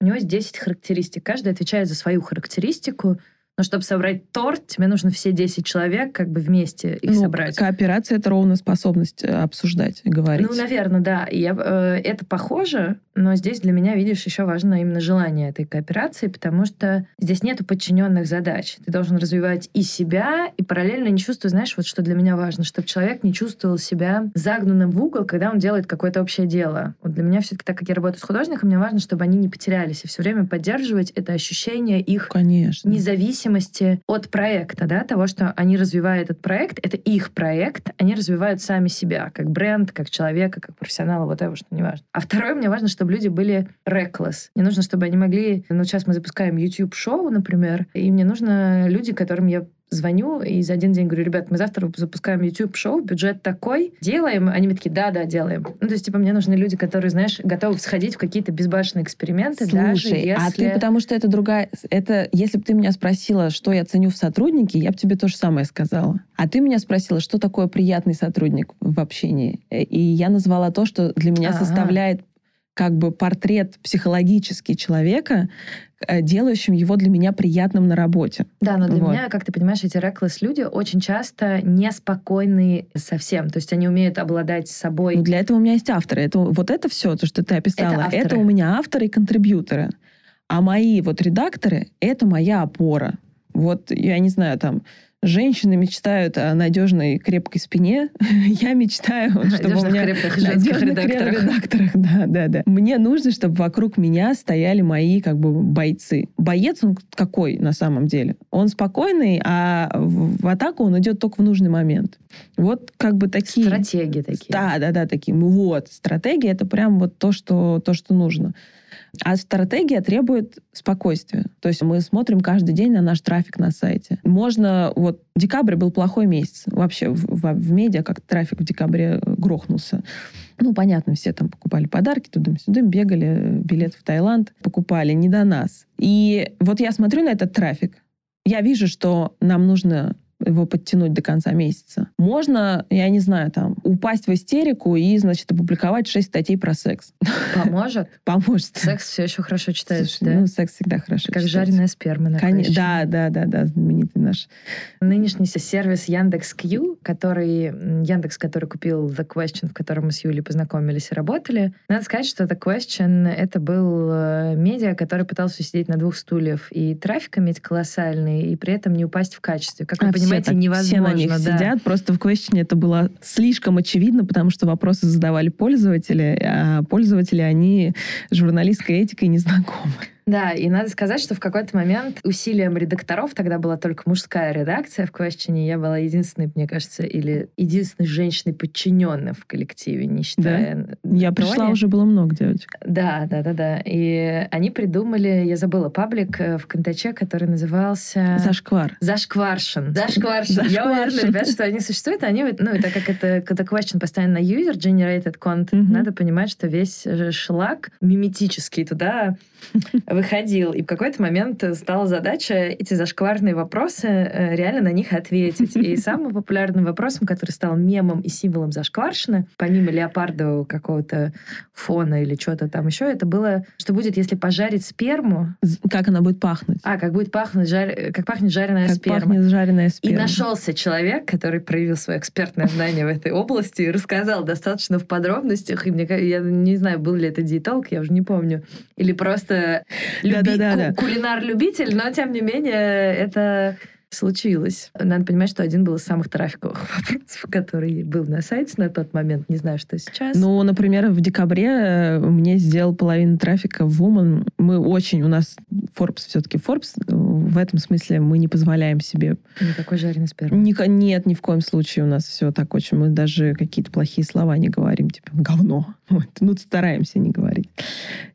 Speaker 2: у него есть 10 характеристик. Каждый отвечает за свою характеристику, но чтобы собрать торт, тебе нужно все 10 человек как бы вместе их
Speaker 3: Ну,
Speaker 2: собрать.
Speaker 3: Кооперация — это ровно способность э, обсуждать говорить.
Speaker 2: Ну, наверное, да. Я, э, это похоже, но здесь для меня, видишь, еще важно именно желание этой кооперации, потому что здесь нету подчиненных задач. Ты должен развивать и себя, и параллельно не чувствовать, знаешь, вот что для меня важно, чтобы человек не чувствовал себя загнанным в угол, когда он делает какое-то общее дело. Вот для меня все-таки, так как я работаю с художником, мне важно, чтобы они не потерялись и все время поддерживать это ощущение их
Speaker 3: Конечно.
Speaker 2: независимости от проекта, да, того, что они развивают этот проект, это их проект, они развивают сами себя, как бренд, как человека, как профессионала, вот это что не важно. А второе, мне важно, чтобы люди были reckless. Мне нужно, чтобы они могли... Ну, сейчас мы запускаем YouTube-шоу, например, и мне нужно люди, которым я звоню и за один день говорю, ребят, мы завтра запускаем YouTube-шоу, бюджет такой, делаем. Они мне такие, да, да, делаем. Ну, то есть, типа, мне нужны люди, которые, знаешь, готовы сходить в какие-то безбашенные эксперименты, даже
Speaker 3: Слушай,
Speaker 2: если...
Speaker 3: а ты потому что это другая... Это, если бы ты меня спросила, что я ценю в сотруднике, я бы тебе то же самое сказала. А ты меня спросила, что такое приятный сотрудник в общении. Э, И я назвала то, что для меня
Speaker 2: Ага.
Speaker 3: составляет как бы портрет психологический человека, э, делающим его для меня приятным на работе.
Speaker 2: Да, но для
Speaker 3: Вот.
Speaker 2: меня, как ты понимаешь, эти reckless люди очень часто неспокойны совсем. То есть они умеют обладать собой.
Speaker 3: Ну, для этого у меня есть авторы. Это, вот это все, то, что ты описала,
Speaker 2: Это
Speaker 3: это, у меня авторы и контрибьюторы. А мои вот редакторы — это моя опора. Вот, я не знаю, там, женщины мечтают о надежной крепкой спине. Я мечтаю, чтобы у меня...
Speaker 2: крепких женских редакторах.
Speaker 3: редакторах, да, да, да. Мне нужно, чтобы вокруг меня стояли мои как бы бойцы. Боец он какой на самом деле? Он спокойный, а в, атаку он идет только в нужный момент. Вот как бы такие...
Speaker 2: Стратегии такие.
Speaker 3: Да, да, да, такие. Вот, стратегия это прям вот то, что, то, что нужно. А стратегия требует спокойствия. То есть мы смотрим каждый день на наш трафик на сайте. Можно... Вот декабрь был плохой месяц. Вообще в, в- в медиа как трафик в декабре э, грохнулся. Ну, понятно, все там покупали подарки туда-сюда, бегали, билет в Таиланд покупали, не до нас. И вот я смотрю на этот трафик, я вижу, что нам нужно его подтянуть до конца месяца. Можно, я не знаю, там, упасть в истерику и, значит, опубликовать 6 статей про секс.
Speaker 2: Поможет.
Speaker 3: Поможет.
Speaker 2: Секс все еще хорошо читается,
Speaker 3: Слушай,
Speaker 2: да?
Speaker 3: Ну, секс всегда хорошо
Speaker 2: как жареная сперма на
Speaker 3: Коне-
Speaker 2: question.
Speaker 3: Да, да, да, да, знаменитый наш.
Speaker 2: Нынешний сервис Яндекс.Кью, который Яндекс, который купил The Question, в котором мы с Юлей познакомились и работали. Надо сказать, что The Question — это был э, медиа, который пытался сидеть на двух стульях и трафик иметь колоссальный, и при этом не упасть в качестве. Как вы
Speaker 3: Все
Speaker 2: понимаете,
Speaker 3: так-
Speaker 2: невозможно.
Speaker 3: Все на них
Speaker 2: да.
Speaker 3: сидят. Просто в question это было слишком очевидно, потому что вопросы задавали пользователи, а пользователи, они журналистской этикой не знакомы.
Speaker 2: Да, и надо сказать, что в какой-то момент усилием редакторов, тогда была только мужская редакция в Question, я была единственной, мне кажется, или единственной женщиной подчиненной в коллективе, не считая...
Speaker 3: Да. Я пришла, уже было много девочек.
Speaker 2: Да, да, да, да. И они придумали, я забыла, паблик э, в Контаче, который назывался...
Speaker 3: Зашквар.
Speaker 2: Зашкваршин. Зашкваршин. Я уверена, ребят, что они существуют. Они, ну, так как это, когда question постоянно user-generated content, mm-hmm. надо понимать, что весь шлак миметический туда выходил. И в какой-то момент стала задача эти зашкварные вопросы э, реально на них ответить. И самым популярным вопросом, который стал мемом и символом зашкваршины, помимо леопардового какого-то фона или что-то там еще, это было, что будет, если пожарить сперму.
Speaker 3: Как она будет пахнуть.
Speaker 2: А, как будет пахнуть, жар... как пахнет жареная
Speaker 3: как
Speaker 2: сперма.
Speaker 3: пахнет жареная сперма.
Speaker 2: И нашелся человек, который проявил свое экспертное знание в этой области и рассказал достаточно в подробностях. И мне, я не знаю, был ли это диетолог, я уже не помню. Или просто люби... да, да, да, кулинар-любитель, но тем не менее это случилось. Надо понимать, что один был из самых трафиковых вопросов, который был на сайте на тот момент. Не знаю, что сейчас.
Speaker 3: Ну, например, в декабре э, мне сделал половину трафика в Woman. Мы очень, у нас Forbes все-таки Forbes. В этом смысле мы не позволяем себе...
Speaker 2: Никакой жареный спермы.
Speaker 3: Ни, нет, ни в коем случае у нас все так очень. Мы даже какие-то плохие слова не говорим, типа говно. Вот. Ну, стараемся не говорить.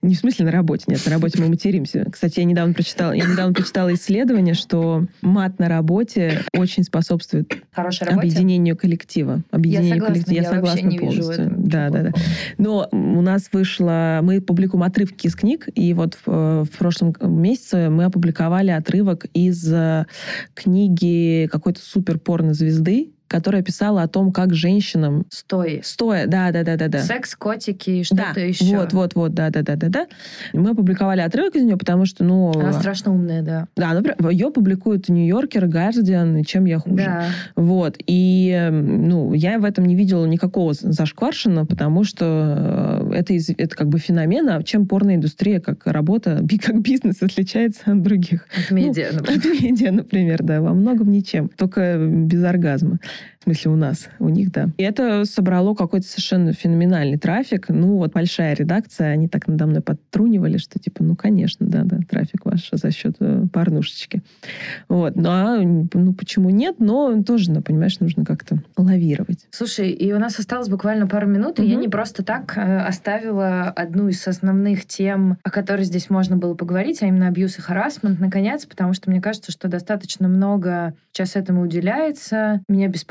Speaker 3: Не в смысле на работе, нет, на работе мы материмся. Кстати, я недавно прочитала, я недавно прочитала исследование, что мат на работе очень способствует объединению коллектива. Объединению
Speaker 2: я согласна,
Speaker 3: коллектива. Я,
Speaker 2: я
Speaker 3: согласна
Speaker 2: не
Speaker 3: полностью.
Speaker 2: Вижу
Speaker 3: да, да, да. Но у нас вышло, мы публикуем отрывки из книг, и вот в, в прошлом месяце мы опубликовали отрывок из э, книги какой-то супер порно звезды которая писала о том, как женщинам...
Speaker 2: Стоя.
Speaker 3: Стоя, да, да, да, да, да.
Speaker 2: Секс, котики, что-то
Speaker 3: да,
Speaker 2: еще.
Speaker 3: Вот, вот, вот, да, да, да, да, да. Мы опубликовали отрывок из нее, потому что, ну...
Speaker 2: Она страшно умная, да.
Speaker 3: Да, например, ее публикуют Нью-Йоркер, Гардиан, чем я хуже.
Speaker 2: Да.
Speaker 3: Вот. И, ну, я в этом не видела никакого зашкваршина, потому что это, из, это как бы феномен, а чем порноиндустрия как работа, как бизнес отличается от других.
Speaker 2: От медиа,
Speaker 3: ну, например. От медиа, например, да. Во многом ничем. Только без оргазма. В смысле, у нас, у них, да. И это собрало какой-то совершенно феноменальный трафик. Ну, вот большая редакция, они так надо мной подтрунивали, что типа, ну, конечно, да, да, трафик ваш за счет э, порнушечки. Вот. Ну, а, ну, почему нет? Но тоже, ну, понимаешь, нужно как-то лавировать.
Speaker 2: Слушай, и у нас осталось буквально пару минут, угу. и я не просто так э, оставила одну из основных тем, о которой здесь можно было поговорить, а именно абьюз и харасмент, наконец, потому что мне кажется, что достаточно много сейчас этому уделяется. Меня беспокоит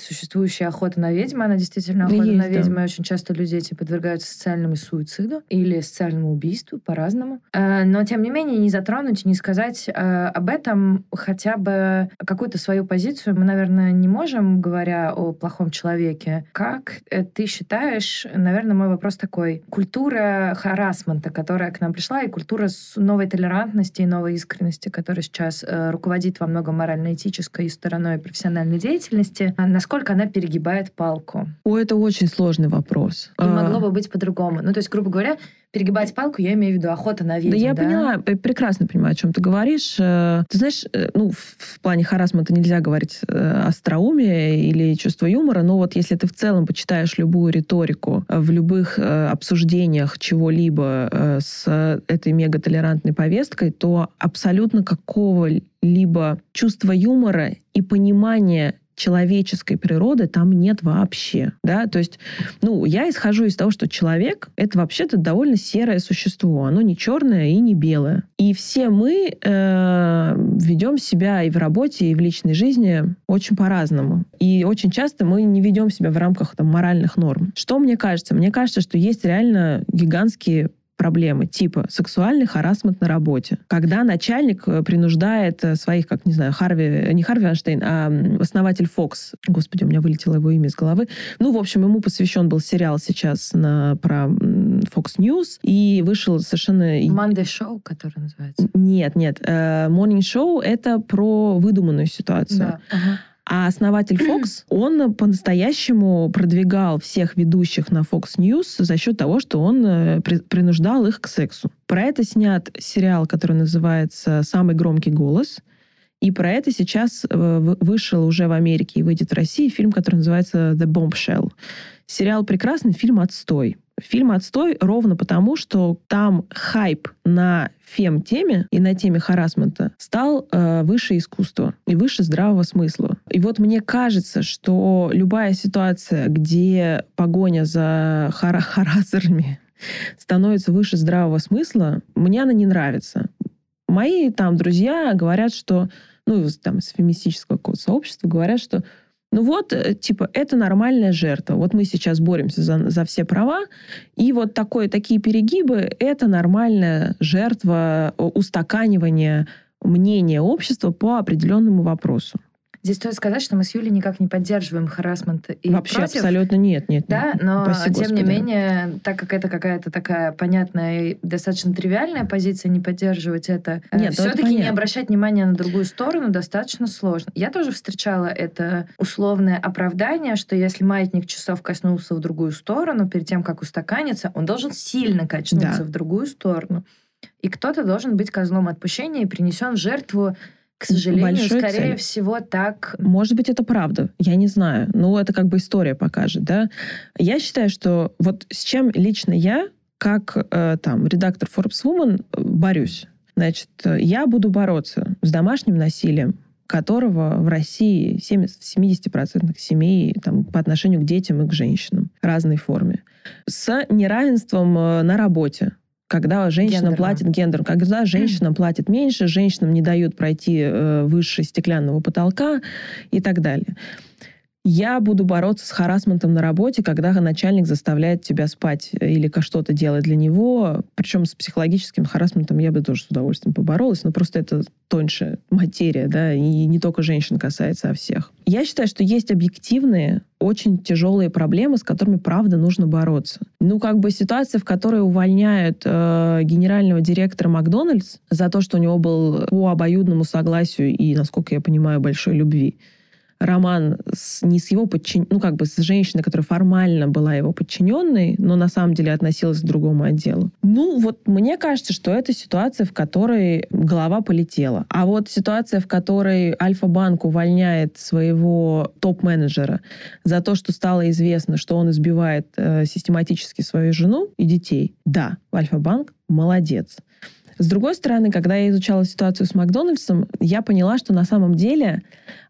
Speaker 2: существующая охота на ведьму. Она действительно охота Есть, на ведьму. Да. И очень часто люди эти подвергаются социальному суициду или социальному убийству по-разному. Э, но, тем не менее, не затронуть, не сказать э, об этом хотя бы какую-то свою позицию мы, наверное, не можем, говоря о плохом человеке. Как э, ты считаешь, наверное, мой вопрос такой. Культура харасмента, которая к нам пришла, и культура новой толерантности и новой искренности, которая сейчас руководит во многом морально-этической стороной профессиональной деятельности, а насколько она перегибает палку?
Speaker 3: О, это очень сложный вопрос.
Speaker 2: И могло а. бы быть по-другому. Ну, то есть, грубо говоря, перегибать палку, я имею в виду охота на ведьм.
Speaker 3: Да, я да? поняла, прекрасно понимаю, о чем ты говоришь. Э, ты знаешь, э, ну, в плане харасмента нельзя говорить э, остроумие или чувство юмора, но вот если ты в целом почитаешь любую риторику в любых обсуждениях чего-либо с этой мегатолерантной повесткой, то абсолютно какого-либо чувства юмора и понимания человеческой природы там нет вообще. Да? То есть, ну, я исхожу из того, что человек — это вообще-то довольно серое существо. Оно не черное и не белое. И все мы э, ведем себя и в работе, и в личной жизни очень по-разному. И очень часто мы не ведем себя в рамках там, моральных норм. Что мне кажется? Мне кажется, что есть реально гигантские проблемы, типа сексуальный харасмент на работе. Когда начальник э, принуждает э, своих, как, не знаю, Харви, не Харви Эйнштейн, а основатель Fox, господи, у меня вылетело его имя из головы. Ну, в общем, ему посвящен был сериал сейчас на, про Fox News, и вышел совершенно...
Speaker 2: Monday Show, который называется?
Speaker 3: Нет, нет. Э, Morning Show — это про выдуманную ситуацию. Да. Ага. А основатель Fox, он по-настоящему продвигал всех ведущих на Fox News за счет того, что он э, принуждал их к сексу. Про это снят сериал, который называется «Самый громкий голос». И про это сейчас э, вышел уже в Америке и выйдет в России фильм, который называется «The Bombshell». Сериал прекрасный, фильм отстой. Фильм «Отстой» ровно потому, что там хайп на фем-теме и на теме харасмента стал э, выше искусства и выше здравого смысла. И вот мне кажется, что любая ситуация, где погоня за хара харасерами становится выше здравого смысла, мне она не нравится. Мои там друзья говорят, что, ну, там, из феминистического сообщества говорят, что ну вот, э, типа, это нормальная жертва. Вот мы сейчас боремся за, за все права, и вот такое, такие перегибы — это нормальная жертва устаканивания мнения общества по определенному вопросу.
Speaker 2: Здесь стоит сказать, что мы с Юлей никак не поддерживаем харасмент и
Speaker 3: Вообще
Speaker 2: против.
Speaker 3: абсолютно нет, нет.
Speaker 2: Да,
Speaker 3: нет.
Speaker 2: но
Speaker 3: Спасибо,
Speaker 2: тем
Speaker 3: Господи.
Speaker 2: не менее, так как это какая-то такая понятная и достаточно тривиальная позиция, не поддерживать это,
Speaker 3: Нет, ну это
Speaker 2: все-таки не обращать внимания на другую сторону достаточно сложно. Я тоже встречала это условное оправдание, что если маятник часов коснулся в другую сторону, перед тем, как устаканиться, он должен сильно качнуться
Speaker 3: Да.
Speaker 2: в другую сторону. И кто-то должен быть козлом отпущения и принесен жертву к сожалению,
Speaker 3: Большой
Speaker 2: скорее
Speaker 3: цели.
Speaker 2: всего, так
Speaker 3: Может быть, это правда, я не знаю. Ну, это как бы история покажет, да. Я считаю, что вот с чем лично я, как э, там редактор Forbes Woman, э, борюсь. Значит, э, я буду бороться с домашним насилием, которого в России 70, в 70% семей там, по отношению к детям и к женщинам в разной форме. С неравенством э, на работе, когда женщина
Speaker 2: Гендерно.
Speaker 3: платит гендер, когда женщина платит меньше, женщинам не дают пройти э, выше стеклянного потолка и так далее. Я буду бороться с харасментом на работе, когда начальник заставляет тебя спать или ка- что-то делать для него. Причем с психологическим харасментом я бы тоже с удовольствием поборолась, но просто это тоньше материя, да, и не только женщин касается, а всех. Я считаю, что есть объективные, очень тяжелые проблемы, с которыми, правда, нужно бороться. Ну, как бы ситуация, в которой увольняют э, генерального директора Макдональдс за то, что у него был по обоюдному согласию и, насколько я понимаю, большой любви роман с, не с его подчин... ну, как бы с женщиной, которая формально была его подчиненной, но на самом деле относилась к другому отделу. Ну, вот мне кажется, что это ситуация, в которой голова полетела. А вот ситуация, в которой Альфа-банк увольняет своего топ-менеджера за то, что стало известно, что он избивает э, систематически свою жену и детей. Да, Альфа-банк молодец. С другой стороны, когда я изучала ситуацию с Макдональдсом, я поняла, что на самом деле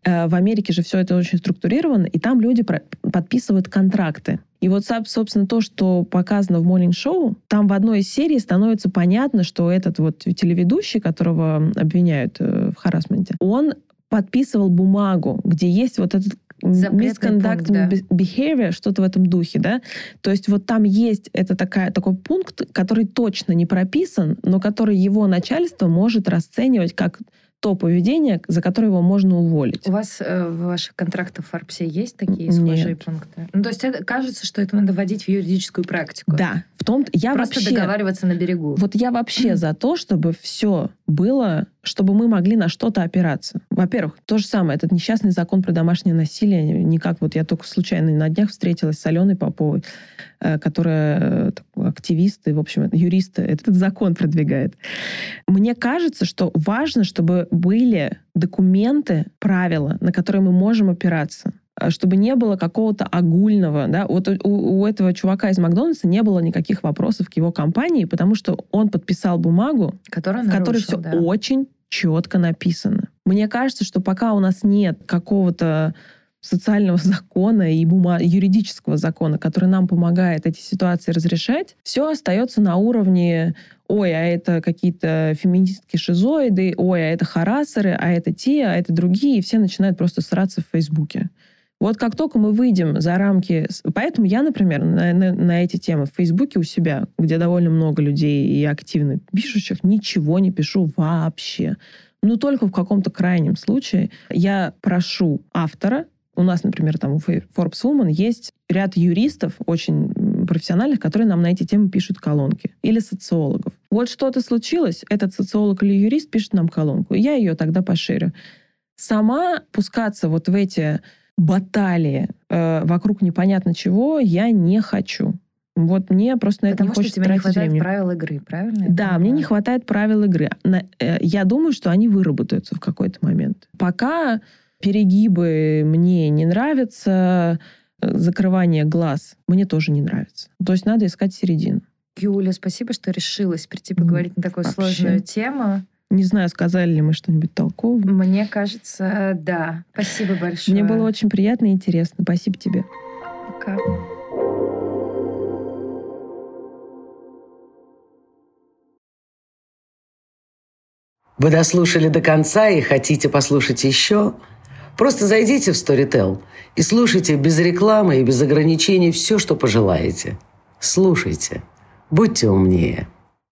Speaker 3: э, в Америке же все это очень структурировано, и там люди про- подписывают контракты. И вот, соб- собственно, то, что показано в Моллинг-шоу, там в одной из серий становится понятно, что этот вот телеведущий, которого обвиняют э, в харасменте, он подписывал бумагу, где есть вот этот misconduct
Speaker 2: да.
Speaker 3: behavior, что-то в этом духе, да? То есть вот там есть это такая, такой пункт, который точно не прописан, но который его начальство может расценивать как то поведение, за которое его можно уволить.
Speaker 2: У вас э, в ваших контрактах в Форбсе есть такие схожие
Speaker 3: Нет.
Speaker 2: пункты? Ну, то есть это, кажется, что это надо вводить в юридическую практику.
Speaker 3: Да, в том я
Speaker 2: Просто
Speaker 3: вообще
Speaker 2: договариваться на берегу.
Speaker 3: Вот я вообще за то, чтобы все было, чтобы мы могли на что-то опираться. Во-первых, то же самое, этот несчастный закон про домашнее насилие, никак вот я только случайно на днях встретилась с Аленой Поповой, э, которая э, активист и, в общем, юрист этот закон продвигает. Мне кажется, что важно, чтобы были документы, правила, на которые мы можем опираться э, чтобы не было какого-то огульного, да, вот у, у этого чувака из Макдональдса не было никаких вопросов к его компании, потому что он подписал бумагу,
Speaker 2: который
Speaker 3: в которой
Speaker 2: нарушил,
Speaker 3: все
Speaker 2: да.
Speaker 3: очень четко написано. Мне кажется, что пока у нас нет какого-то социального закона и бума... юридического закона, который нам помогает эти ситуации разрешать, все остается на уровне ой, а это какие-то феминистки шизоиды, ой, а это харасеры, а это те, а это другие, и все начинают просто сраться в Фейсбуке. Вот как только мы выйдем за рамки... Поэтому я, например, на, на- на эти темы в Фейсбуке у себя, где довольно много людей и активно пишущих, ничего не пишу вообще. Ну, только в каком-то крайнем случае я прошу автора, у нас, например, там у Forbes Woman есть ряд юристов очень профессиональных, которые нам на эти темы пишут колонки. Или социологов. Вот что-то случилось, этот социолог или юрист пишет нам колонку. Я ее тогда поширю. Сама пускаться вот в эти баталии э, вокруг непонятно чего я не хочу. Вот мне просто на это
Speaker 2: Потому
Speaker 3: не
Speaker 2: что
Speaker 3: хочется
Speaker 2: тебе не
Speaker 3: тратить
Speaker 2: хватает
Speaker 3: времени.
Speaker 2: правил игры, правильно?
Speaker 3: Да, мне
Speaker 2: понимаю?
Speaker 3: не хватает правил игры. Э, Я думаю, что они выработаются в какой-то момент. Пока перегибы мне не нравятся, закрывание глаз мне тоже не нравится. То есть надо искать середину.
Speaker 2: Юля, спасибо, что решилась прийти поговорить на такую
Speaker 3: Вообще.
Speaker 2: сложную тему.
Speaker 3: Не знаю, сказали ли мы что-нибудь толковое.
Speaker 2: Мне кажется, да. Спасибо большое.
Speaker 3: Мне было очень приятно и интересно. Спасибо тебе.
Speaker 2: Пока.
Speaker 1: Вы дослушали до конца и хотите послушать еще? Просто зайдите в Storytel и слушайте без рекламы и без ограничений все, что пожелаете. Слушайте. Будьте умнее.